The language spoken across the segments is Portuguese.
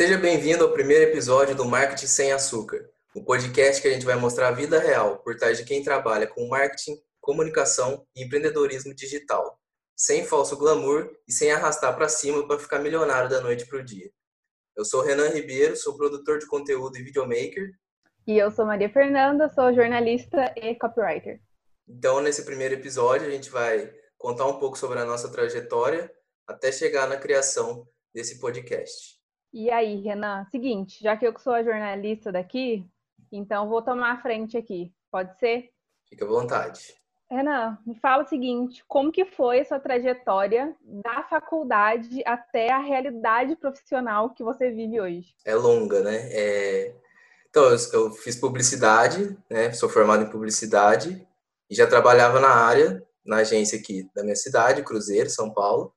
Seja bem-vindo ao primeiro episódio do Marketing Sem Açúcar, o um podcast que a gente vai mostrar a vida real por trás de quem trabalha com marketing, comunicação e empreendedorismo digital, sem falso glamour e sem arrastar para cima para ficar milionário da noite para o dia. Eu sou Renan Ribeiro, sou produtor de conteúdo e videomaker. E eu sou Maria Fernanda, sou jornalista e copywriter. Então, nesse primeiro episódio, a gente vai contar um pouco sobre a nossa trajetória até chegar na criação desse podcast. E aí, Renan, seguinte, já que eu sou a jornalista daqui, então vou tomar a frente aqui. Pode ser? Fica à vontade. Renan, me fala o seguinte, como que foi a sua trajetória da faculdade até a realidade profissional que você vive hoje? É longa, né? É... Então, eu fiz publicidade, né? Sou formado em publicidade e já trabalhava na área, na agência aqui da minha cidade, Cruzeiro, São Paulo.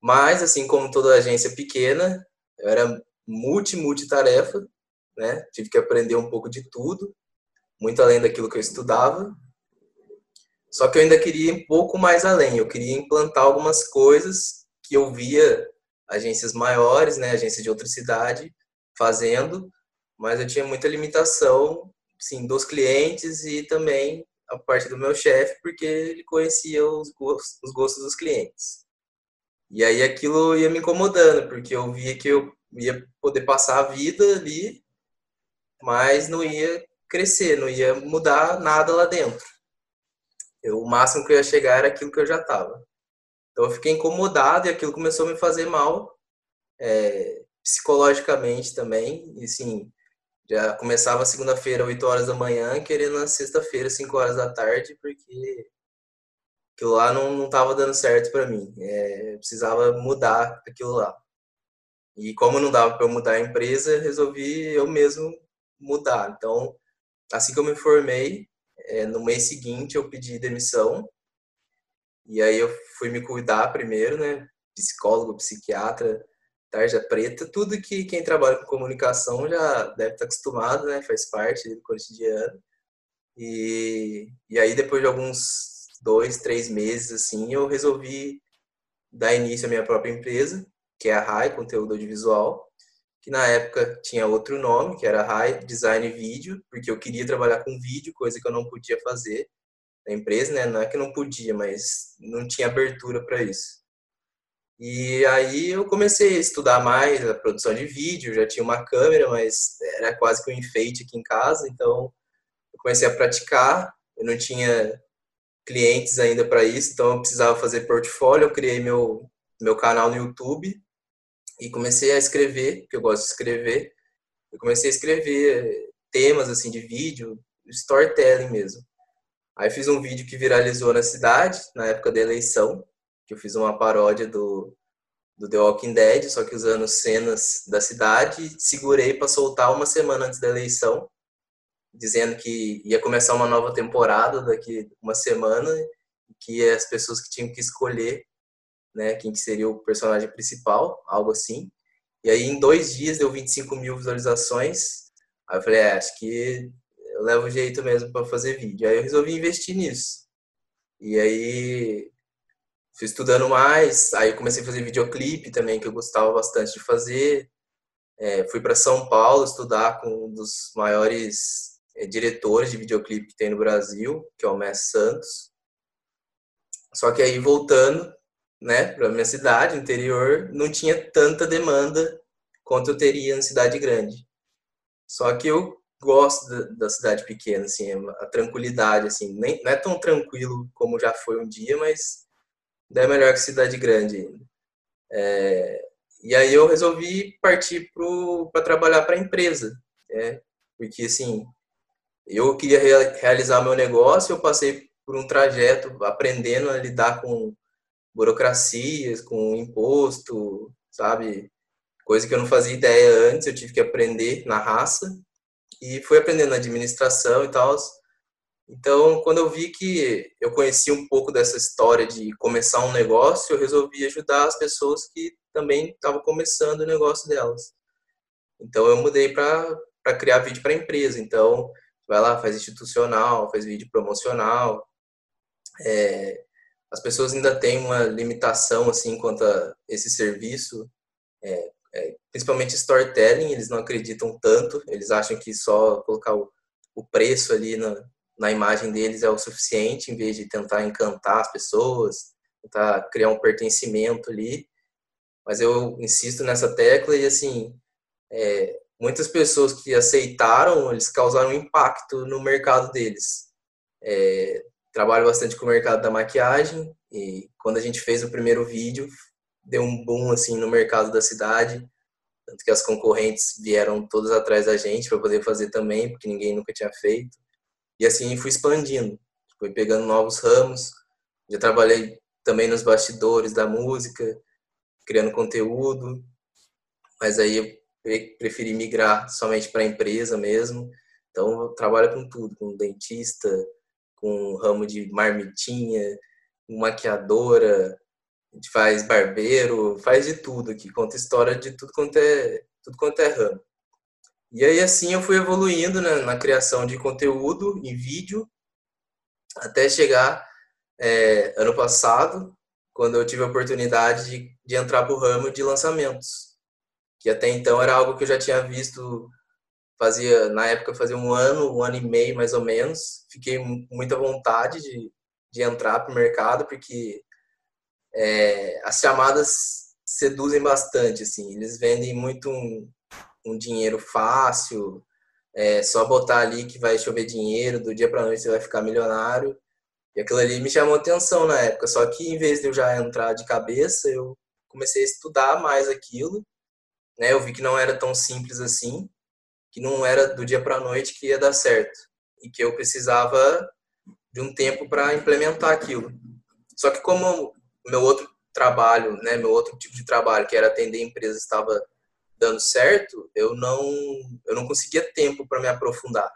Mas, assim como toda agência pequena, eu era multi, multitarefa, né? Tive que aprender um pouco de tudo, muito além daquilo que eu estudava. Só que eu ainda queria ir um pouco mais além. Eu queria implantar algumas coisas que eu via agências maiores, né, agências de outra cidade fazendo, mas eu tinha muita limitação, sim, dos clientes e também a parte do meu chefe, porque ele conhecia os gostos, os gostos dos clientes. E aí aquilo ia me incomodando, porque eu via que eu ia poder passar a vida ali, mas não ia crescer, não ia mudar nada lá dentro. Eu, o máximo que eu ia chegar era aquilo que eu já estava. Então eu fiquei incomodado e aquilo começou a me fazer mal, é, psicologicamente também. E assim, já começava segunda-feira, 8 horas da manhã, querendo na sexta-feira, 5 horas da tarde, porque aquilo lá não, não tava dando certo para mim. É, precisava mudar aquilo lá. E como não dava para eu mudar a empresa, resolvi eu mesmo mudar. Então, assim que eu me formei, é, no mês seguinte eu pedi demissão. E aí eu fui me cuidar primeiro, né? Psicólogo, psiquiatra, tarja preta, tudo que quem trabalha com comunicação já deve estar acostumado, né? Faz parte do cotidiano. E, e aí depois de alguns dois, três meses, assim, eu resolvi dar início à minha própria empresa, que é a RAI Conteúdo Audiovisual, que na época tinha outro nome, que era RAI Design Vídeo, porque eu queria trabalhar com vídeo, coisa que eu não podia fazer na empresa, né? Não é que não podia, mas não tinha abertura para isso. E aí eu comecei a estudar mais a produção de vídeo, já tinha uma câmera, mas era quase que um enfeite aqui em casa, então eu comecei a praticar. Eu não tinha clientes ainda para isso, então eu precisava fazer portfólio, eu criei meu, meu canal no YouTube e comecei a escrever, porque eu gosto de escrever, eu comecei a escrever temas assim de vídeo, storytelling mesmo. Aí fiz um vídeo que viralizou na cidade, na época da eleição, que eu fiz uma paródia do, do The Walking Dead, só que usando cenas da cidade, segurei para soltar uma semana antes da eleição dizendo que ia começar uma nova temporada daqui uma semana, que as pessoas que tinham que escolher, né, quem que seria o personagem principal, algo assim. E aí em dois dias deu 25 mil visualizações. Aí eu falei, é, acho que eu levo jeito mesmo para fazer vídeo. Aí eu resolvi investir nisso. E aí fui estudando mais, aí comecei a fazer videoclipe também, que eu gostava bastante de fazer. É, fui para São Paulo estudar com um dos maiores diretores de videoclipe que tem no Brasil, que é o Messi Santos. Só que aí voltando, né, para minha cidade, interior, não tinha tanta demanda quanto eu teria na cidade grande. Só que eu gosto da, da cidade pequena, assim, a tranquilidade, assim, nem, não é tão tranquilo como já foi um dia, mas é melhor que cidade grande ainda. É, e aí eu resolvi partir para trabalhar para a empresa, né? porque assim eu queria realizar meu negócio, eu passei por um trajeto aprendendo a lidar com burocracias, com imposto, sabe? Coisa que eu não fazia ideia antes, eu tive que aprender na raça e fui aprendendo administração e tal. Então, quando eu vi que eu conhecia um pouco dessa história de começar um negócio, eu resolvi ajudar as pessoas que também estavam começando o negócio delas. Então, eu mudei para criar vídeo para empresa. Então, vai lá, faz institucional, faz vídeo promocional. É, as pessoas ainda têm uma limitação assim quanto a esse serviço. É, é, principalmente storytelling, eles não acreditam tanto, eles acham que só colocar o, o preço ali na, na imagem deles é o suficiente, em vez de tentar encantar as pessoas, tentar criar um pertencimento ali. Mas eu insisto nessa tecla e, assim, é, muitas pessoas que aceitaram, eles causaram impacto no mercado deles. É, trabalho bastante com o mercado da maquiagem e quando a gente fez o primeiro vídeo, deu um boom assim no mercado da cidade, tanto que as concorrentes vieram todas atrás da gente para poder fazer também, porque ninguém nunca tinha feito. E assim fui expandindo, fui pegando novos ramos. Já trabalhei também nos bastidores da música, criando conteúdo, mas aí preferi migrar somente para a empresa mesmo. Então eu trabalho com tudo, com dentista, com ramo de marmitinha, maquiadora, a gente faz barbeiro, faz de tudo aqui, conta história de tudo quanto é, tudo quanto é ramo. E aí assim eu fui evoluindo né, na criação de conteúdo em vídeo, até chegar é, ano passado, quando eu tive a oportunidade de, de entrar para o ramo de lançamentos, que até então era algo que eu já tinha visto fazia na época fazia um ano, um ano e meio mais ou menos. Fiquei com muita vontade de, de entrar para o mercado porque é, as chamadas seduzem bastante, assim. Eles vendem muito um, um dinheiro fácil, é só botar ali que vai chover dinheiro, do dia para noite você vai ficar milionário. E aquilo ali me chamou atenção na época, só que em vez de eu já entrar de cabeça, eu comecei a estudar mais aquilo, né? Eu vi que não era tão simples assim, que não era do dia para noite que ia dar certo e que eu precisava de um tempo para implementar aquilo. Só que como meu outro trabalho, né, meu outro tipo de trabalho, que era atender empresas, estava dando certo, eu não eu não conseguia tempo para me aprofundar.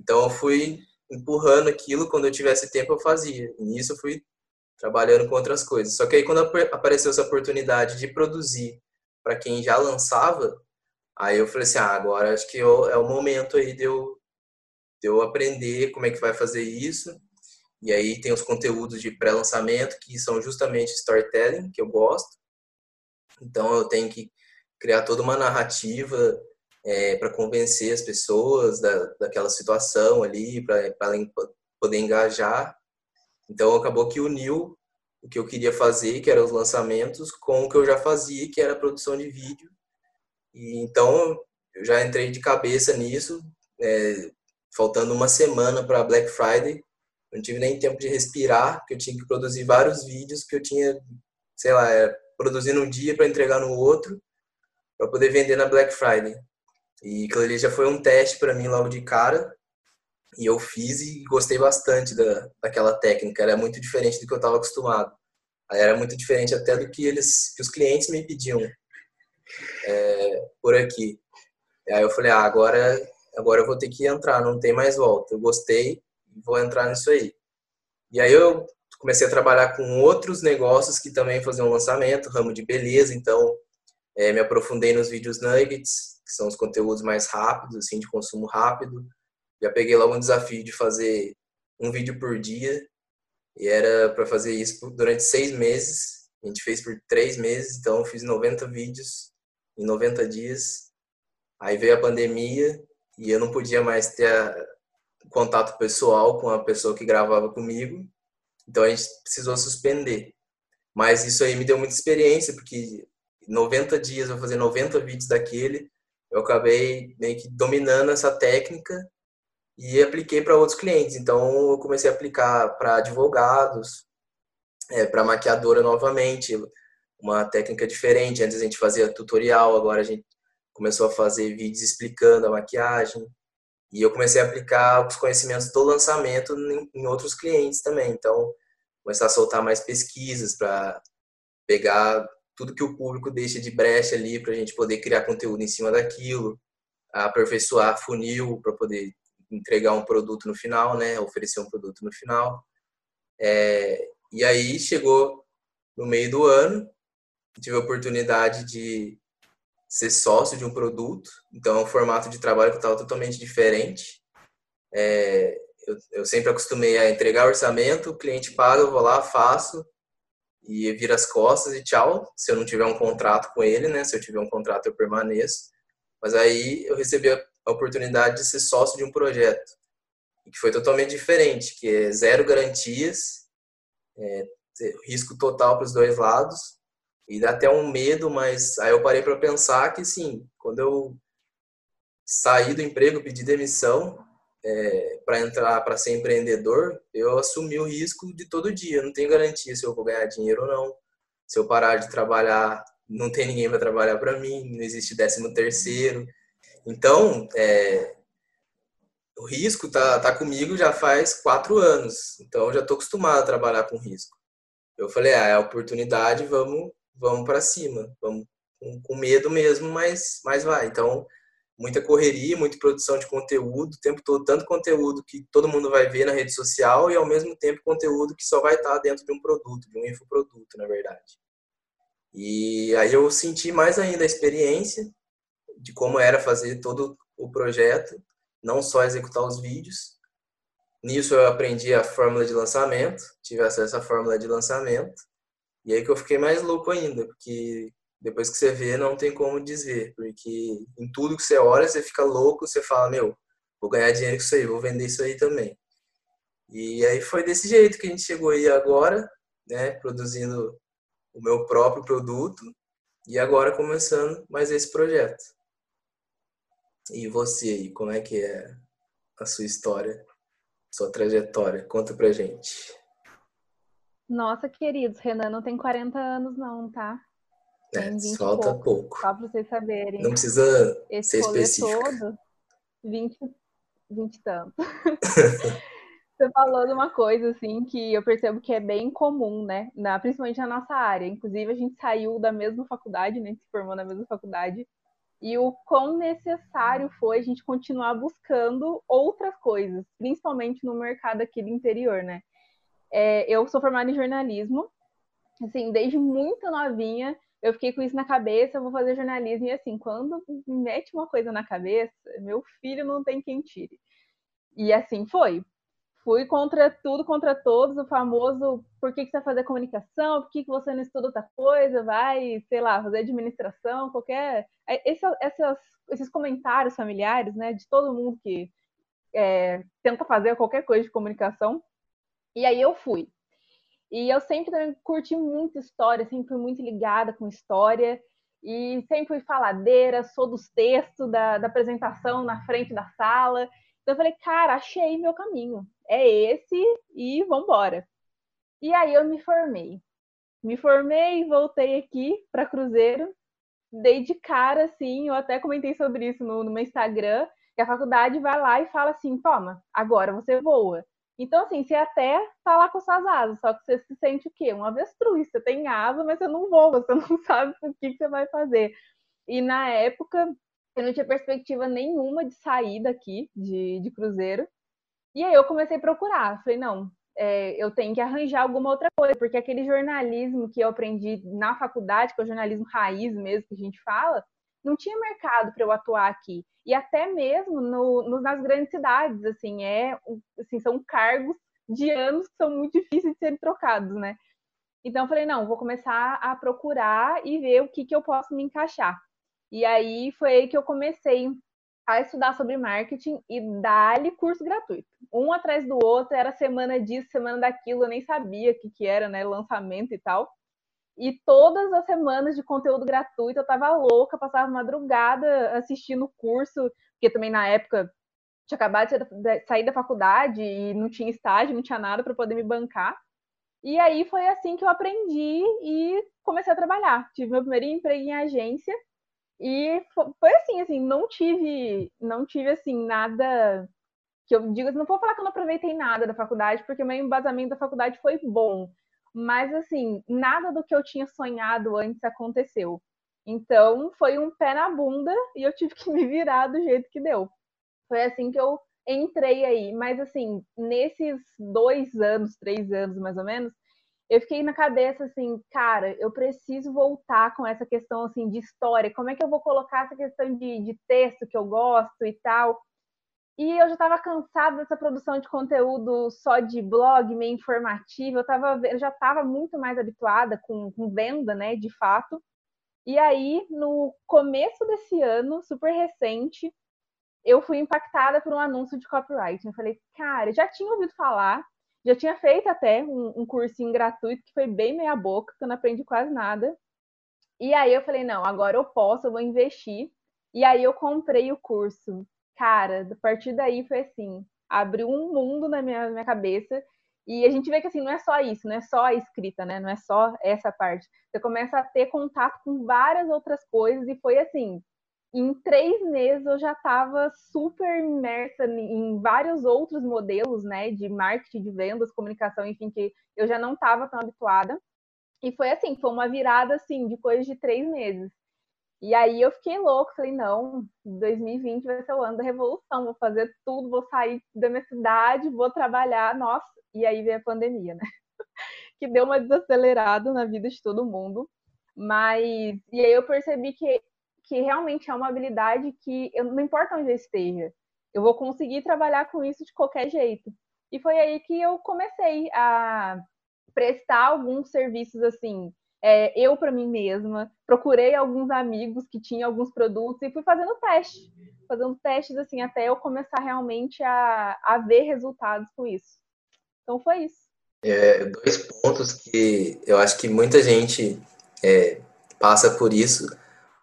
Então eu fui empurrando aquilo, quando eu tivesse tempo eu fazia. E nisso eu fui trabalhando com outras coisas. Só que aí quando apareceu essa oportunidade de produzir para quem já lançava, aí eu falei assim, ah, agora acho que eu, é o momento aí de eu, de eu aprender como é que vai fazer isso e aí tem os conteúdos de pré-lançamento, que são justamente storytelling, que eu gosto. Então eu tenho que criar toda uma narrativa é, para convencer as pessoas da, daquela situação ali, para poder engajar. Então acabou que uniu o que eu queria fazer, que eram os lançamentos, com o que eu já fazia, que era a produção de vídeo. E então eu já entrei de cabeça nisso, é, faltando uma semana para Black Friday não tive nem tempo de respirar, porque eu tinha que produzir vários vídeos que eu tinha, sei lá, é, produzindo um dia para entregar no outro, para poder vender na Black Friday. E aquilo ali já foi um teste para mim logo de cara. E eu fiz e gostei bastante da, daquela técnica. Era muito diferente do que eu estava acostumado. Era muito diferente até do que eles, que os clientes me pediam é, por aqui. Aí eu falei, ah, agora, agora eu vou ter que entrar, não tem mais volta. Eu gostei, vou entrar nisso aí. E aí eu comecei a trabalhar com outros negócios que também faziam lançamento, ramo de beleza, então é, me aprofundei nos vídeos nuggets, que são os conteúdos mais rápidos, assim, de consumo rápido. Já peguei logo um desafio de fazer um vídeo por dia, e era para fazer isso durante seis meses. A gente fez por três meses, então eu fiz 90 vídeos em 90 dias. Aí veio a pandemia e eu não podia mais ter contato pessoal com a pessoa que gravava comigo, então a gente precisou suspender. Mas isso aí me deu muita experiência, porque 90 dias, vou fazer 90 vídeos daquele, eu acabei meio que dominando essa técnica e apliquei para outros clientes. Então eu comecei a aplicar para advogados, é, para maquiadora novamente, uma técnica diferente. Antes a gente fazia tutorial, agora a gente começou a fazer vídeos explicando a maquiagem. E eu comecei a aplicar os conhecimentos do lançamento em outros clientes também. Então, começar a soltar mais pesquisas para pegar tudo que o público deixa de brecha ali para a gente poder criar conteúdo em cima daquilo, aperfeiçoar funil para poder entregar um produto no final, né? Oferecer um produto no final. É, e aí chegou no meio do ano, tive a oportunidade de ser sócio de um produto, então é um formato de trabalho que estava totalmente diferente. É, eu, eu, sempre acostumei a entregar orçamento, o cliente paga, eu vou lá, faço e vira as costas e tchau, se eu não tiver um contrato com ele, né? Se eu tiver um contrato, eu permaneço. Mas aí eu recebi a oportunidade de ser sócio de um projeto, que foi totalmente diferente, que é zero garantias, é, risco total para os dois lados, e dá até um medo, mas aí eu parei para pensar que sim, quando eu saí do emprego, pedi demissão é, para entrar para ser empreendedor, eu assumi o risco de todo dia. Não tenho garantia se eu vou ganhar dinheiro ou não. Se eu parar de trabalhar, não tem ninguém para trabalhar para mim. Não existe décimo terceiro. Então, é, o risco tá, tá comigo já faz quatro anos. Então, já estou acostumado a trabalhar com risco. Eu falei, ah, é a oportunidade, vamos, vamos para cima. Vamos com, com medo mesmo, mas, mas vai. Então, muita correria, muita produção de conteúdo, o tempo todo, tanto conteúdo que todo mundo vai ver na rede social e ao mesmo tempo conteúdo que só vai estar dentro de um produto, de um infoproduto, na verdade. E aí eu senti mais ainda a experiência de como era fazer todo o projeto, não só executar os vídeos. Nisso eu aprendi a fórmula de lançamento, tive acesso à fórmula de lançamento. E aí que eu fiquei mais louco ainda, porque depois que você vê, não tem como desver, porque em tudo que você olha, você fica louco, você fala, meu, vou ganhar dinheiro com isso aí, vou vender isso aí também. E aí foi desse jeito que a gente chegou aí agora, né, produzindo o meu próprio produto e agora começando mais esse projeto. E você aí, como é que é a sua história, sua trajetória? Conta pra gente. Nossa, queridos, Renan não tem 40 anos não, tá? É, falta pouco, pouco. Só para vocês saberem. Não precisa Esse ser específico. todo, 20, 20 e tanto. Você falou de uma coisa, assim, que eu percebo que é bem comum, né? Na, principalmente na nossa área. Inclusive, a gente saiu da mesma faculdade, né? Se formou na mesma faculdade. E o quão necessário foi a gente continuar buscando outras coisas, principalmente no mercado aqui do interior, né? É, eu sou formada em jornalismo, assim, desde muito novinha, eu fiquei com isso na cabeça, vou fazer jornalismo. E assim, quando me mete uma coisa na cabeça, meu filho não tem quem tire. E assim foi. Fui contra tudo, contra todos, o famoso por que, que você vai fazer comunicação, por que, que você não estuda outra coisa, vai, sei lá, fazer administração, qualquer. É, esse, essas, esses comentários familiares, né, de todo mundo que é, tenta fazer qualquer coisa de comunicação. E aí eu fui. E eu sempre também curti muito história, sempre fui muito ligada com história. E sempre fui faladeira, sou dos textos da, da apresentação na frente da sala. Então eu falei, cara, achei meu caminho. É esse e vambora. E aí eu me formei. Me formei, voltei aqui para Cruzeiro. Dei de cara, assim, eu até comentei sobre isso no, no meu Instagram, que a faculdade vai lá e fala assim, toma, agora você voa. Então, assim, você até tá lá com suas asas, só que você se sente o quê? Um avestruz. Você tem asa, mas você não voa, você não sabe o que, que você vai fazer. E na época, eu não tinha perspectiva nenhuma de sair daqui, de, de cruzeiro. E aí eu comecei a procurar. Falei, não, é, eu tenho que arranjar alguma outra coisa, porque aquele jornalismo que eu aprendi na faculdade, que é o jornalismo raiz mesmo que a gente fala, não tinha mercado para eu atuar aqui e até mesmo no, no, nas grandes cidades, assim, é, assim, são cargos de anos que são muito difíceis de serem trocados, né? Então eu falei, não, vou começar a procurar e ver o que, que eu posso me encaixar. E aí foi aí que eu comecei a estudar sobre marketing e dar-lhe curso gratuito. Um atrás do outro, era semana disso, semana daquilo, eu nem sabia o que, que era, né? Lançamento e tal. E todas as semanas de conteúdo gratuito eu tava louca, passava madrugada assistindo o curso, porque também na época tinha acabado de sair da faculdade e não tinha estágio, não tinha nada para poder me bancar. E aí foi assim que eu aprendi e comecei a trabalhar. Tive meu primeiro emprego em agência e foi assim, assim, não tive, não tive assim nada que eu digo, não vou falar que eu não aproveitei nada da faculdade, porque meu embasamento da faculdade foi bom, mas, assim, nada do que eu tinha sonhado antes aconteceu. Então, foi um pé na bunda e eu tive que me virar do jeito que deu. Foi assim que eu entrei aí. Mas, assim, nesses dois anos, três anos mais ou menos, eu fiquei na cabeça assim, cara, eu preciso voltar com essa questão assim de história. Como é que eu vou colocar essa questão de, de texto que eu gosto e tal? E eu já estava cansada dessa produção de conteúdo só de blog, meio informativo. Eu, tava, eu já estava muito mais habituada com, com venda, né, de fato. E aí, no começo desse ano, super recente, eu fui impactada por um anúncio de copyright. Eu falei, cara, já tinha ouvido falar, já tinha feito até um, um cursinho gratuito que foi bem meia boca, que eu não aprendi quase nada. E aí eu falei, não, agora eu posso, eu vou investir. E aí eu comprei o curso cara, a partir daí foi assim, abriu um mundo na minha, minha cabeça. E a gente vê que assim, não é só isso, não é só a escrita, né? Não é só essa parte. Você começa a ter contato com várias outras coisas, e foi assim, em três meses eu já estava super imersa em vários outros modelos, né? De marketing, de vendas, comunicação, enfim, que eu já não estava tão habituada. E foi assim, foi uma virada assim de coisa de três meses. E aí eu fiquei louco, falei, não, 2020 vai ser o ano da revolução, vou fazer tudo, vou sair da minha cidade, vou trabalhar, nossa. E aí veio a pandemia, né? que deu uma desacelerada na vida de todo mundo. Mas e aí eu percebi que que realmente é uma habilidade que eu, não importa onde eu esteja, eu vou conseguir trabalhar com isso de qualquer jeito. E foi aí que eu comecei a prestar alguns serviços assim é, eu para mim mesma, procurei alguns amigos que tinham alguns produtos e fui fazendo teste, fazendo testes assim até eu começar realmente a, a ver resultados com isso. Então foi isso. É, dois pontos que eu acho que muita gente é, passa por isso.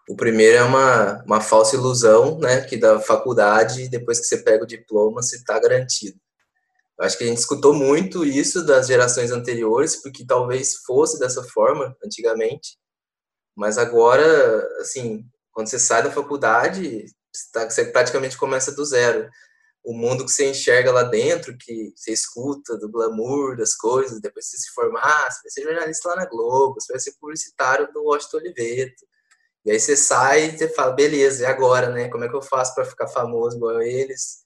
O primeiro é uma, uma falsa ilusão, né, que da faculdade, depois que você pega o diploma, você está garantido. Eu acho que a gente escutou muito isso das gerações anteriores, porque talvez fosse dessa forma antigamente, mas agora, assim, quando você sai da faculdade, você praticamente começa do zero. O mundo que você enxerga lá dentro, que você escuta do glamour das coisas, depois você se formar, você vai ser jornalista lá na Globo, você vai ser publicitário do Washington Oliveto. E aí você sai e você fala, beleza, e agora, né? Como é que eu faço para ficar famoso igual eles?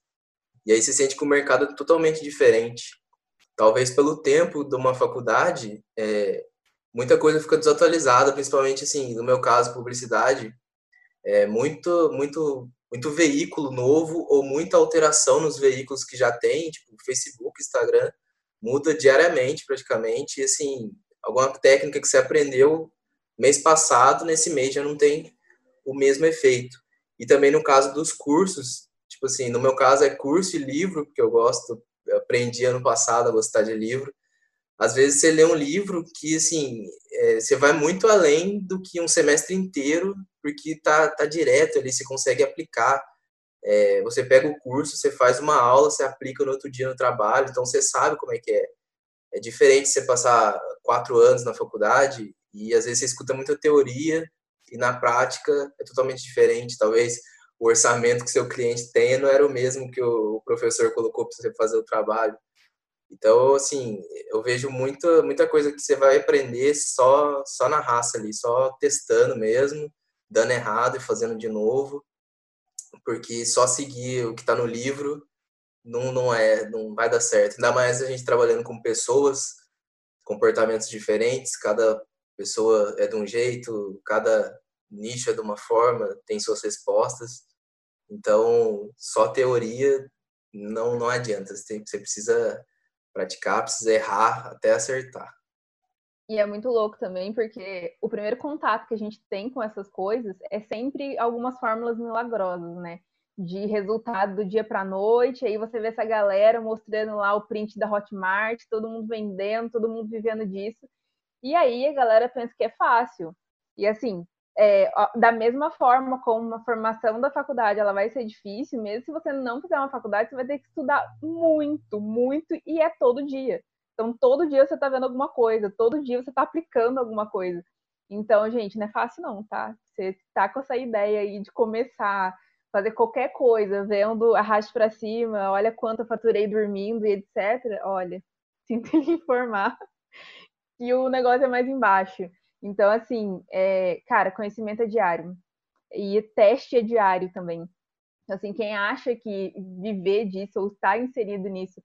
E aí se sente que o mercado é totalmente diferente. Talvez pelo tempo de uma faculdade, é, muita coisa fica desatualizada, principalmente assim, no meu caso, publicidade, é muito, muito, muito veículo novo ou muita alteração nos veículos que já tem, tipo Facebook, Instagram, muda diariamente praticamente, e assim, alguma técnica que você aprendeu mês passado, nesse mês já não tem o mesmo efeito. E também no caso dos cursos, Tipo assim, no meu caso é curso e livro, porque eu gosto, eu aprendi ano passado a gostar de livro. Às vezes você lê um livro que, assim, é, você vai muito além do que um semestre inteiro, porque tá, tá direto ali, você consegue aplicar. É, você pega o curso, você faz uma aula, você aplica no outro dia no trabalho, então você sabe como é que é. É diferente você passar quatro anos na faculdade e às vezes você escuta muita teoria e na prática é totalmente diferente. Talvez o orçamento que seu cliente tem não era o mesmo que o professor colocou para você fazer o trabalho. Então, assim, eu vejo muita, muita coisa que você vai aprender só, só na raça ali, só testando mesmo, dando errado e fazendo de novo, porque só seguir o que está no livro não, não é, não vai dar certo. Ainda mais a gente trabalhando com pessoas, comportamentos diferentes, cada pessoa é de um jeito, cada nicho é de uma forma, tem suas respostas. Então, só teoria não, não adianta. Você, tem, você precisa praticar, precisa errar até acertar. E é muito louco também, porque o primeiro contato que a gente tem com essas coisas é sempre algumas fórmulas milagrosas, né? De resultado do dia para noite, aí você vê essa galera mostrando lá o print da Hotmart, todo mundo vendendo, todo mundo vivendo disso. E aí a galera pensa que é fácil. E assim, é, da mesma forma como uma formação da faculdade ela vai ser difícil, mesmo se você não fizer uma faculdade, você vai ter que estudar muito, muito, e é todo dia. Então, todo dia você está vendo alguma coisa, todo dia você está aplicando alguma coisa. Então, gente, não é fácil não, tá? Você tá com essa ideia aí de começar, fazer qualquer coisa, vendo arraste para cima, olha quanto eu faturei dormindo e etc. Olha, sinto lhe informar que o negócio é mais embaixo. Então, assim, é, cara, conhecimento é diário. E teste é diário também. Então, assim, quem acha que viver disso ou estar inserido nisso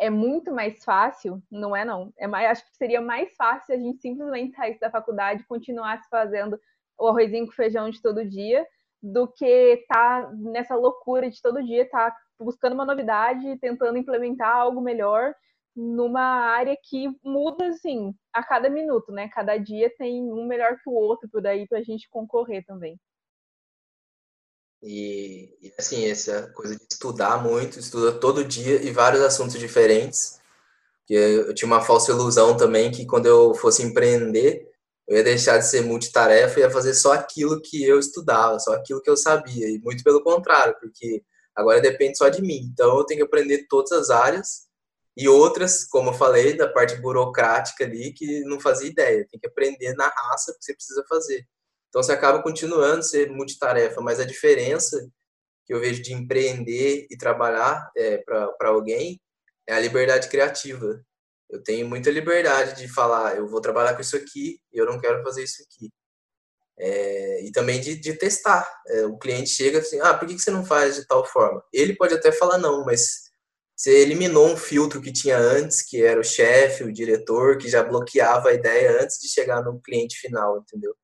é muito mais fácil, não é não. É mais, acho que seria mais fácil a gente simplesmente sair da faculdade e continuar se fazendo o arrozinho com feijão de todo dia, do que estar tá nessa loucura de todo dia estar tá buscando uma novidade, tentando implementar algo melhor numa área que muda assim a cada minuto, né? Cada dia tem um melhor que o outro por aí para a gente concorrer também. E, e, assim, essa coisa de estudar muito, estuda todo dia e vários assuntos diferentes. Eu, eu tinha uma falsa ilusão também que quando eu fosse empreender, eu ia deixar de ser multitarefa e ia fazer só aquilo que eu estudava, só aquilo que eu sabia. E muito pelo contrário, porque agora depende só de mim. Então eu tenho que aprender todas as áreas e outras, como eu falei, da parte burocrática ali, que não fazia ideia. Tem que aprender na raça que você precisa fazer. Então você acaba continuando ser multitarefa, mas a diferença que eu vejo de empreender e trabalhar é, para alguém é a liberdade criativa. Eu tenho muita liberdade de falar, eu vou trabalhar com isso aqui, eu não quero fazer isso aqui. É, e também de, de testar. É, o cliente chega assim, ah, por que você não faz de tal forma? Ele pode até falar não, mas você eliminou um filtro que tinha antes, que era o chefe, o diretor, que já bloqueava a ideia antes de chegar no cliente final, entendeu?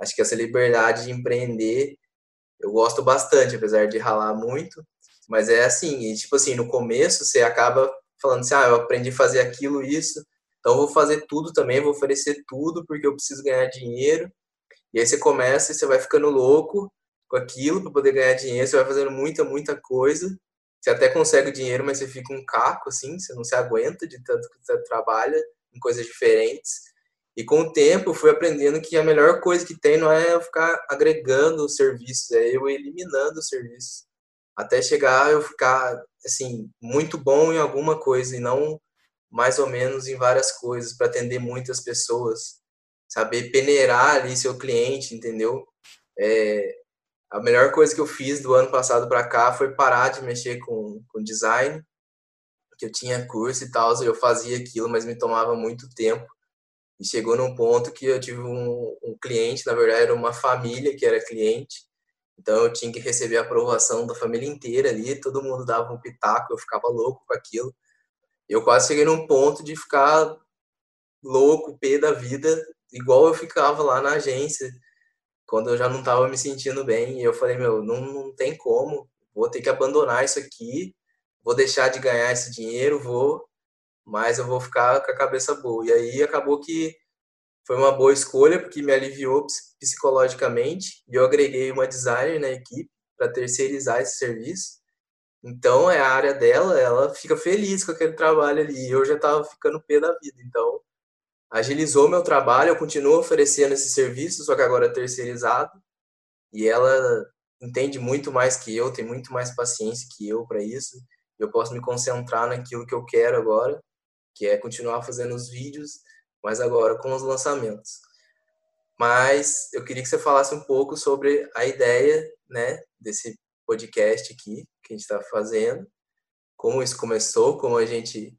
Acho que essa liberdade de empreender eu gosto bastante, apesar de ralar muito. Mas é assim, e, tipo assim, no começo você acaba falando assim, ah, eu aprendi a fazer aquilo, isso, então vou fazer tudo também, vou oferecer tudo porque eu preciso ganhar dinheiro. E aí você começa e você vai ficando louco com aquilo para poder ganhar dinheiro, você vai fazendo muita, muita coisa. Você até consegue o dinheiro, mas você fica um caco, assim, você não se aguenta de tanto que você trabalha em coisas diferentes. E com o tempo eu fui aprendendo que a melhor coisa que tem não é eu ficar agregando os serviços, é eu eliminando os serviços. Até chegar eu ficar, assim, muito bom em alguma coisa e não mais ou menos em várias coisas para atender muitas pessoas. Saber peneirar ali seu cliente, entendeu? É, a melhor coisa que eu fiz do ano passado para cá foi parar de mexer com, com design, que eu tinha curso e tal, eu fazia aquilo, mas me tomava muito tempo. E chegou num ponto que eu tive um, um, cliente, na verdade era uma família que era cliente, então eu tinha que receber a aprovação da família inteira ali, todo mundo dava um pitaco, eu ficava louco com aquilo. Eu quase cheguei num ponto de ficar louco, pé da vida, igual eu ficava lá na agência, quando eu já não estava me sentindo bem. Eu falei, meu, não, não tem como, vou ter que abandonar isso aqui, vou deixar de ganhar esse dinheiro, vou mas eu vou ficar com a cabeça boa. E aí acabou que foi uma boa escolha, porque me aliviou psicologicamente, e eu agreguei uma designer na equipe para terceirizar esse serviço. Então, é a área dela, ela fica feliz com aquele trabalho ali. Eu já estava ficando pé da vida. Então, agilizou meu trabalho, eu continuo oferecendo esse serviço, só que agora é terceirizado. E ela entende muito mais que eu, tem muito mais paciência que eu para isso. Eu posso me concentrar naquilo que eu quero agora que é continuar fazendo os vídeos, mas agora com os lançamentos. Mas eu queria que você falasse um pouco sobre a ideia, né, desse podcast aqui que a gente está fazendo, como isso começou, como a gente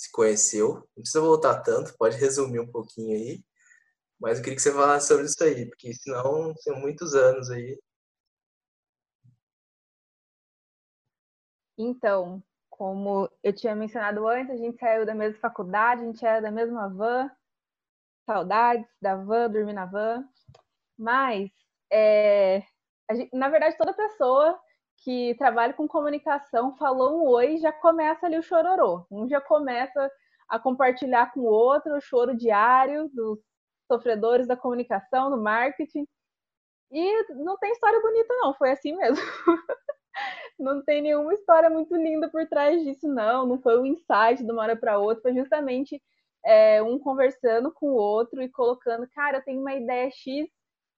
se conheceu. Não precisa voltar tanto, pode resumir um pouquinho aí. Mas eu queria que você falasse sobre isso aí, porque senão são muitos anos aí. Então, como eu tinha mencionado antes, a gente saiu da mesma faculdade, a gente era da mesma van, saudades da van, dormir na van. Mas, é, gente, na verdade, toda pessoa que trabalha com comunicação falou um oi, já começa ali o chororô. Um já começa a compartilhar com o outro o choro diário dos sofredores da comunicação, do marketing. E não tem história bonita, não, foi assim mesmo. não tem nenhuma história muito linda por trás disso, não. Não foi um insight de uma hora para outra, foi justamente é, um conversando com o outro e colocando, cara, eu tenho uma ideia X,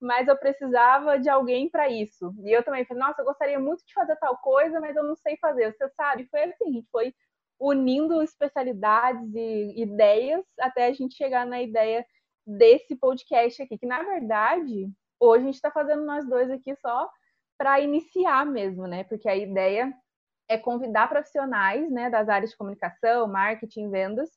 mas eu precisava de alguém para isso. E eu também falei, nossa, eu gostaria muito de fazer tal coisa, mas eu não sei fazer. Você sabe? Foi assim, a gente foi unindo especialidades e ideias até a gente chegar na ideia desse podcast aqui, que na verdade, hoje a gente está fazendo nós dois aqui só para iniciar mesmo, né? Porque a ideia é convidar profissionais, né, das áreas de comunicação, marketing, vendas,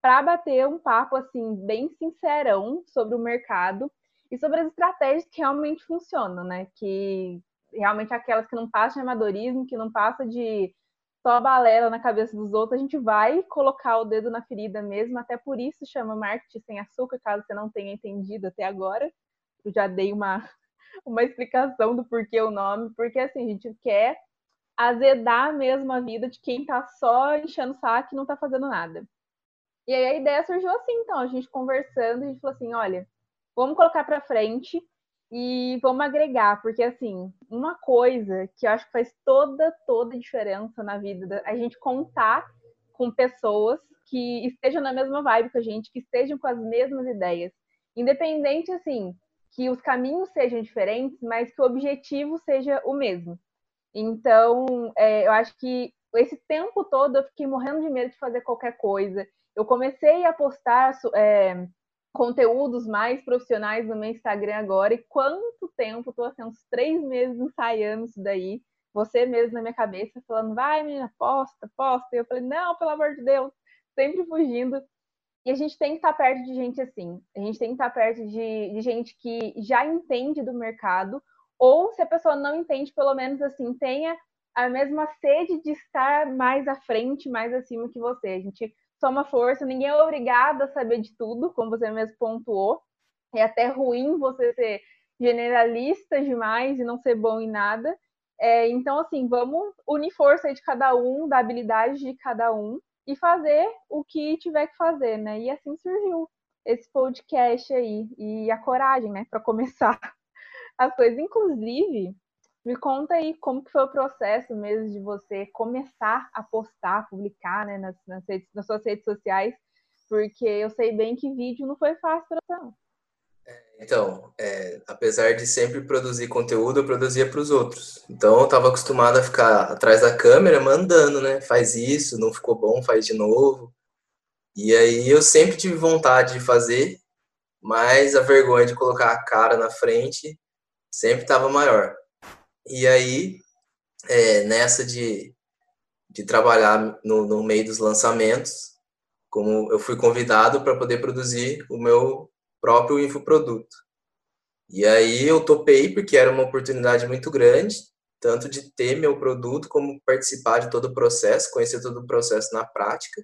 para bater um papo assim bem sincerão sobre o mercado e sobre as estratégias que realmente funcionam, né? Que realmente aquelas que não passam de amadorismo, que não passa de só balela na cabeça dos outros, a gente vai colocar o dedo na ferida mesmo, até por isso chama marketing sem açúcar, caso você não tenha entendido até agora. Eu já dei uma uma explicação do porquê o nome, porque assim, a gente quer azedar mesmo a vida de quem tá só enchendo o saco e não tá fazendo nada. E aí a ideia surgiu assim, então, a gente conversando, a gente falou assim, olha, vamos colocar para frente e vamos agregar, porque assim, uma coisa que eu acho que faz toda, toda diferença na vida, a gente contar com pessoas que estejam na mesma vibe que a gente, que estejam com as mesmas ideias. Independente, assim, que os caminhos sejam diferentes, mas que o objetivo seja o mesmo. Então, é, eu acho que esse tempo todo eu fiquei morrendo de medo de fazer qualquer coisa. Eu comecei a postar é, conteúdos mais profissionais no meu Instagram agora. E quanto tempo? Estou assim, uns três meses ensaiando isso daí. Você mesmo na minha cabeça falando, vai menina, posta, posta. E eu falei, não, pelo amor de Deus, sempre fugindo. E a gente tem que estar perto de gente assim. A gente tem que estar perto de, de gente que já entende do mercado. Ou se a pessoa não entende, pelo menos assim, tenha a mesma sede de estar mais à frente, mais acima que você. A gente soma força, ninguém é obrigado a saber de tudo, como você mesmo pontuou. É até ruim você ser generalista demais e não ser bom em nada. É, então, assim, vamos unir força de cada um, da habilidade de cada um e fazer o que tiver que fazer, né? E assim surgiu esse podcast aí e a coragem, né, para começar as coisas. Inclusive, me conta aí como que foi o processo mesmo de você começar a postar, publicar né, nas, nas, redes, nas suas redes sociais, porque eu sei bem que vídeo não foi fácil para você. Então, é, apesar de sempre produzir conteúdo, eu produzia para os outros. Então, eu estava acostumado a ficar atrás da câmera mandando, né? Faz isso, não ficou bom, faz de novo. E aí eu sempre tive vontade de fazer, mas a vergonha de colocar a cara na frente sempre estava maior. E aí, é, nessa de, de trabalhar no, no meio dos lançamentos, como eu fui convidado para poder produzir o meu próprio infoproduto. E aí eu topei porque era uma oportunidade muito grande, tanto de ter meu produto como participar de todo o processo, conhecer todo o processo na prática.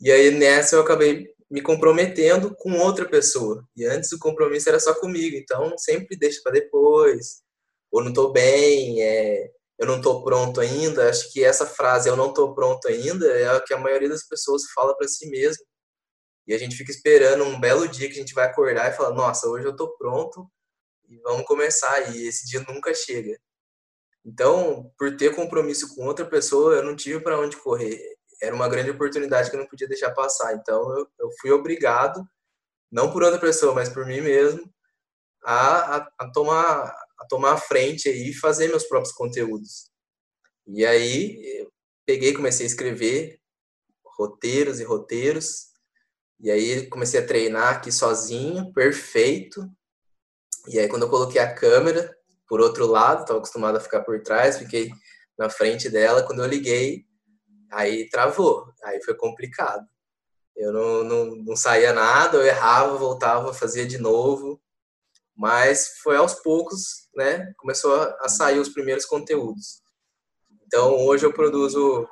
E aí nessa eu acabei me comprometendo com outra pessoa. E antes o compromisso era só comigo, então sempre deixa para depois ou não estou bem, é, eu não estou pronto ainda. Acho que essa frase, eu não estou pronto ainda, é a que a maioria das pessoas fala para si mesmo. E a gente fica esperando um belo dia que a gente vai acordar e falar: Nossa, hoje eu estou pronto e vamos começar. E esse dia nunca chega. Então, por ter compromisso com outra pessoa, eu não tive para onde correr. Era uma grande oportunidade que eu não podia deixar passar. Então, eu, eu fui obrigado, não por outra pessoa, mas por mim mesmo, a, a, a tomar a tomar a frente e fazer meus próprios conteúdos. E aí peguei, comecei a escrever roteiros e roteiros. E aí comecei a treinar aqui sozinho, perfeito. E aí quando eu coloquei a câmera por outro lado, estava acostumado a ficar por trás, fiquei na frente dela. Quando eu liguei, aí travou, aí foi complicado. Eu não, não, não saía nada, eu errava, voltava, fazia de novo mas foi aos poucos, né, começou a sair os primeiros conteúdos. Então, hoje eu produzo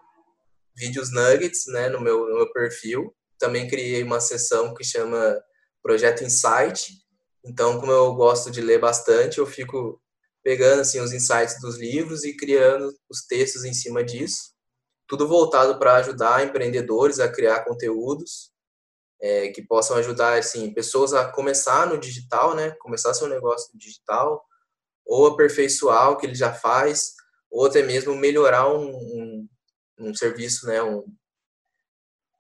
vídeos nuggets, né, no meu, no meu perfil. Também criei uma seção que chama Projeto Insight. Então, como eu gosto de ler bastante, eu fico pegando assim os insights dos livros e criando os textos em cima disso. Tudo voltado para ajudar empreendedores a criar conteúdos é, que possam ajudar assim pessoas a começar no digital, né? Começar seu negócio digital, ou aperfeiçoar o que ele já faz, ou até mesmo melhorar um, um, um serviço, né? Um,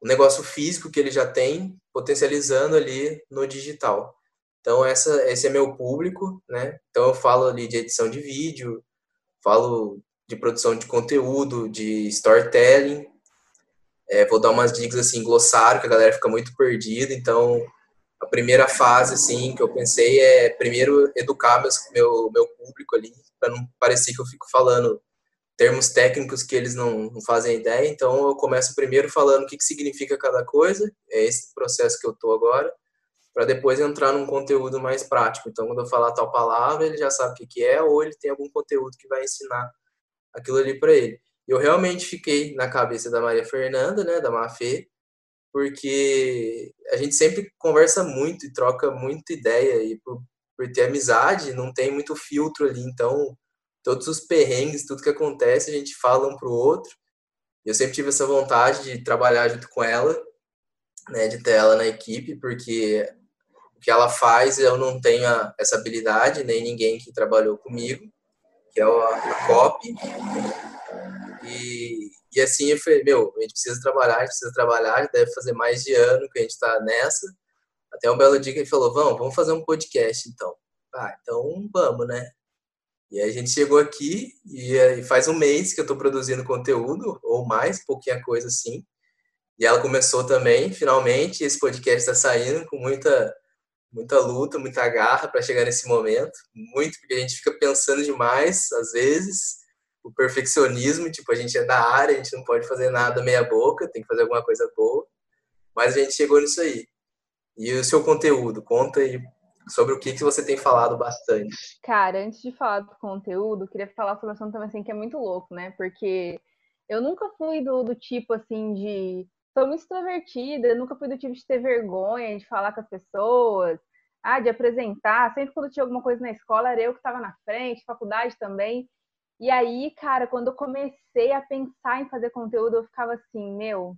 um negócio físico que ele já tem, potencializando ali no digital. Então essa, esse é meu público, né? Então eu falo ali de edição de vídeo, falo de produção de conteúdo, de storytelling, é, vou dar umas dicas assim, glossário, que a galera fica muito perdida. Então, a primeira fase assim que eu pensei é primeiro educar meus, meu meu público ali, para não parecer que eu fico falando termos técnicos que eles não, não fazem ideia. Então, eu começo primeiro falando o que, que significa cada coisa. É esse processo que eu tô agora para depois entrar num conteúdo mais prático. Então, quando eu falar tal palavra, ele já sabe o que, que é, ou ele tem algum conteúdo que vai ensinar aquilo ali para ele eu realmente fiquei na cabeça da Maria Fernanda, né, da Mafê, porque a gente sempre conversa muito e troca muita ideia e por, por ter amizade não tem muito filtro ali, então todos os perrengues, tudo que acontece, a gente fala um pro outro. Eu sempre tive essa vontade de trabalhar junto com ela, né, de ter ela na equipe, porque o que ela faz eu não tenho essa habilidade, nem ninguém que trabalhou comigo, que é a COP. E, e assim eu falei, meu, a gente precisa trabalhar, a gente precisa trabalhar, deve fazer mais de ano que a gente está nessa. Até um belo dia que ele falou, vamos, vamos fazer um podcast então. Ah, então vamos, né? E a gente chegou aqui e faz um mês que eu estou produzindo conteúdo, ou mais, pouquinha coisa assim. E ela começou também, finalmente, esse podcast está saindo com muita muita luta, muita garra para chegar nesse momento. Muito, porque a gente fica pensando demais, às vezes, o perfeccionismo, tipo, a gente é da área, a gente não pode fazer nada meia boca, tem que fazer alguma coisa boa. Mas a gente chegou nisso aí. E o seu conteúdo, conta aí sobre o que, que você tem falado bastante. Cara, antes de falar do conteúdo, queria falar sobre um assunto também assim, que é muito louco, né? Porque eu nunca fui do, do tipo assim de. Sou muito extrovertida, eu nunca fui do tipo de ter vergonha de falar com as pessoas, ah, de apresentar. Sempre quando tinha alguma coisa na escola, era eu que estava na frente, faculdade também. E aí, cara, quando eu comecei a pensar em fazer conteúdo, eu ficava assim, meu,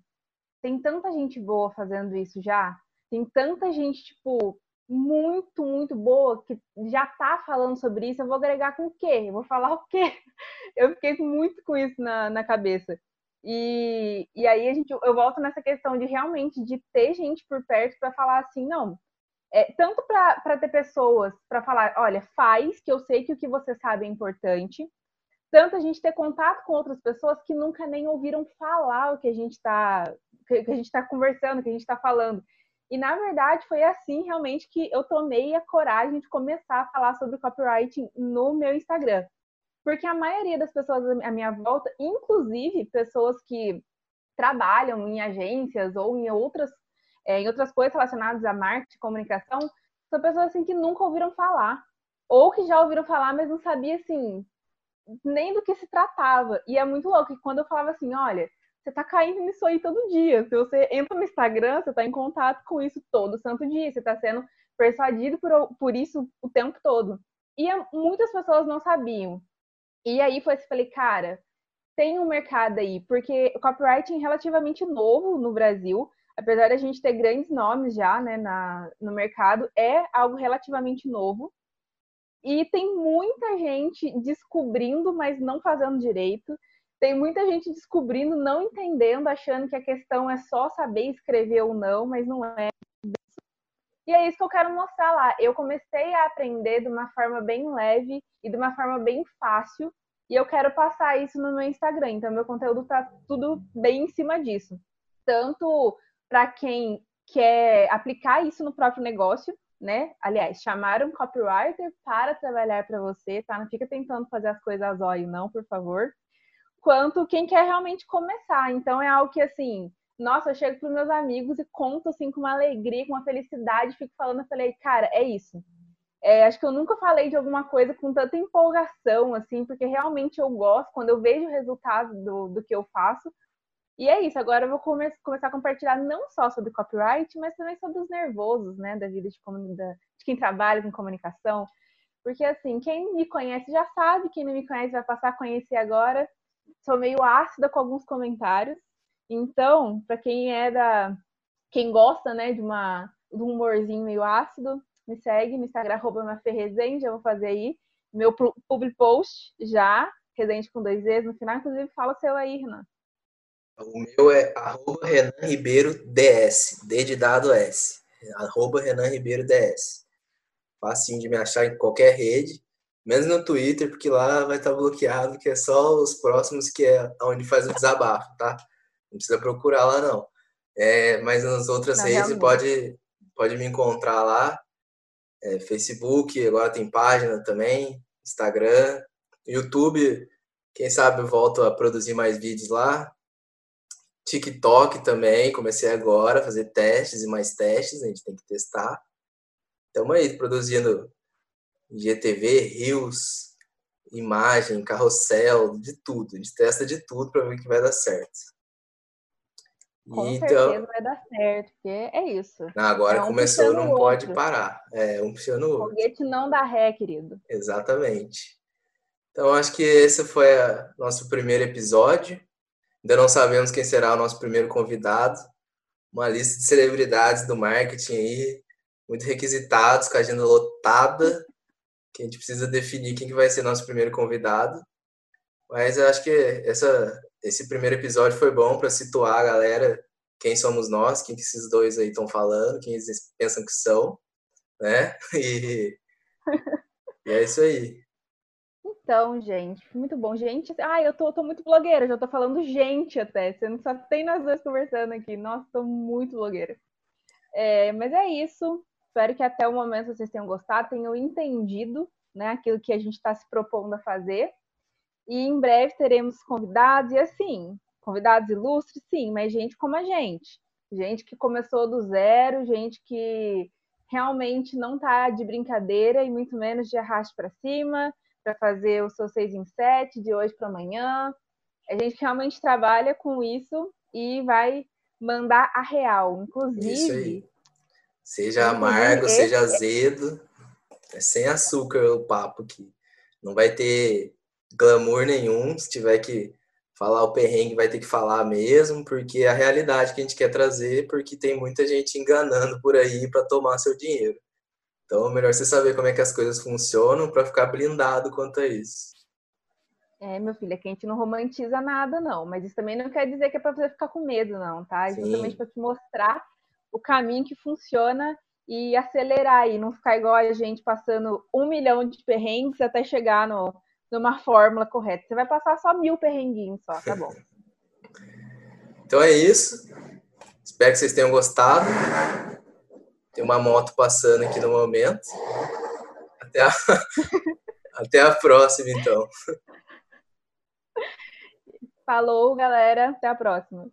tem tanta gente boa fazendo isso já. Tem tanta gente, tipo, muito, muito boa que já tá falando sobre isso. Eu vou agregar com o quê? Eu vou falar o quê? Eu fiquei muito com isso na, na cabeça. E, e aí a gente, eu volto nessa questão de realmente de ter gente por perto para falar assim, não, é, tanto para ter pessoas para falar, olha, faz, que eu sei que o que você sabe é importante, tanto a gente ter contato com outras pessoas que nunca nem ouviram falar o que a gente está que, a gente está conversando, que a gente está falando. E na verdade foi assim realmente que eu tomei a coragem de começar a falar sobre copywriting no meu Instagram. Porque a maioria das pessoas à minha volta, inclusive pessoas que trabalham em agências ou em outras, é, em outras coisas relacionadas a marketing, comunicação, são pessoas assim que nunca ouviram falar. Ou que já ouviram falar, mas não sabia assim nem do que se tratava. E é muito louco que quando eu falava assim, olha, você tá caindo nisso aí todo dia. Se você entra no Instagram, você tá em contato com isso todo santo dia. Você tá sendo persuadido por, por isso o tempo todo. E muitas pessoas não sabiam. E aí foi assim, falei, cara, tem um mercado aí, porque o copywriting é relativamente novo no Brasil, apesar da gente ter grandes nomes já né, na, no mercado, é algo relativamente novo. E tem muita gente descobrindo, mas não fazendo direito tem muita gente descobrindo, não entendendo, achando que a questão é só saber escrever ou não, mas não é. E é isso que eu quero mostrar lá. Eu comecei a aprender de uma forma bem leve e de uma forma bem fácil, e eu quero passar isso no meu Instagram. Então, meu conteúdo tá tudo bem em cima disso. Tanto para quem quer aplicar isso no próprio negócio, né? Aliás, chamar um copywriter para trabalhar para você, tá? Não fica tentando fazer as coisas a zóio, não, por favor quanto quem quer realmente começar. Então é algo que assim, nossa, eu chego para meus amigos e conto assim com uma alegria, com uma felicidade, fico falando, eu falei, cara, é isso. É, acho que eu nunca falei de alguma coisa com tanta empolgação, assim, porque realmente eu gosto quando eu vejo o resultado do, do que eu faço. E é isso, agora eu vou come começar a compartilhar não só sobre copyright, mas também sobre os nervosos, né, da vida de, de quem trabalha com comunicação. Porque, assim, quem me conhece já sabe, quem não me conhece vai passar a conhecer agora sou meio ácida com alguns comentários. Então, para quem é da. Quem gosta, né, de, uma, de um humorzinho meio ácido, me segue no Instagram, arroba já vou fazer aí. Meu public post já, Resende com dois vezes no final, inclusive fala seu aí, Renan. O meu é arroba Renan Ribeiro DS, D de dado S. Arroba Renan Ribeiro DS. Facinho de me achar em qualquer rede menos no Twitter, porque lá vai estar bloqueado, que é só os próximos que é onde faz o desabafo, tá? Não precisa procurar lá, não. É, mas nas outras não, redes pode, pode me encontrar lá. É, Facebook, agora tem página também, Instagram, YouTube, quem sabe eu volto a produzir mais vídeos lá. TikTok também, comecei agora a fazer testes e mais testes, a gente tem que testar. Estamos aí produzindo GTV, rios, imagem, carrossel, de tudo. A gente testa de tudo para ver que vai dar certo. Com então, certeza vai dar certo, porque é isso. Agora é um começou, não pode parar. É um puxando o outro. Foguete não dá ré, querido. Exatamente. Então, acho que esse foi o nosso primeiro episódio. Ainda não sabemos quem será o nosso primeiro convidado. Uma lista de celebridades do marketing aí, muito requisitados, com a agenda lotada, que a gente precisa definir quem que vai ser nosso primeiro convidado. Mas eu acho que essa, esse primeiro episódio foi bom para situar a galera quem somos nós, quem que esses dois aí estão falando, quem eles pensam que são, né? E, e é isso aí. Então, gente, muito bom. Gente, ai, eu tô, tô muito blogueira, já tô falando gente até. Você não só tem nós dois conversando aqui. Nossa, tô muito blogueira. É, mas é isso. Espero que até o momento vocês tenham gostado, tenham entendido né, aquilo que a gente está se propondo a fazer. E em breve teremos convidados, e assim, convidados ilustres, sim, mas gente como a gente. Gente que começou do zero, gente que realmente não está de brincadeira e muito menos de arraste para cima, para fazer o seu 6 em 7 de hoje para amanhã. A gente realmente trabalha com isso e vai mandar a real. Inclusive. Isso aí. Seja amargo, esse... seja azedo. É sem açúcar o papo aqui. Não vai ter glamour nenhum. Se tiver que falar o perrengue, vai ter que falar mesmo, porque é a realidade que a gente quer trazer, porque tem muita gente enganando por aí para tomar seu dinheiro. Então, é melhor você saber como é que as coisas funcionam para ficar blindado quanto a isso. É, meu filho, aqui a gente não romantiza nada, não. Mas isso também não quer dizer que é para você ficar com medo, não, tá? É justamente para te mostrar o caminho que funciona e acelerar aí, não ficar igual a gente passando um milhão de perrengues até chegar no, numa fórmula correta. Você vai passar só mil perrenguinhos só, tá bom. então é isso. Espero que vocês tenham gostado. Tem uma moto passando aqui no momento. Até a, Até a próxima, então. Falou, galera. Até a próxima.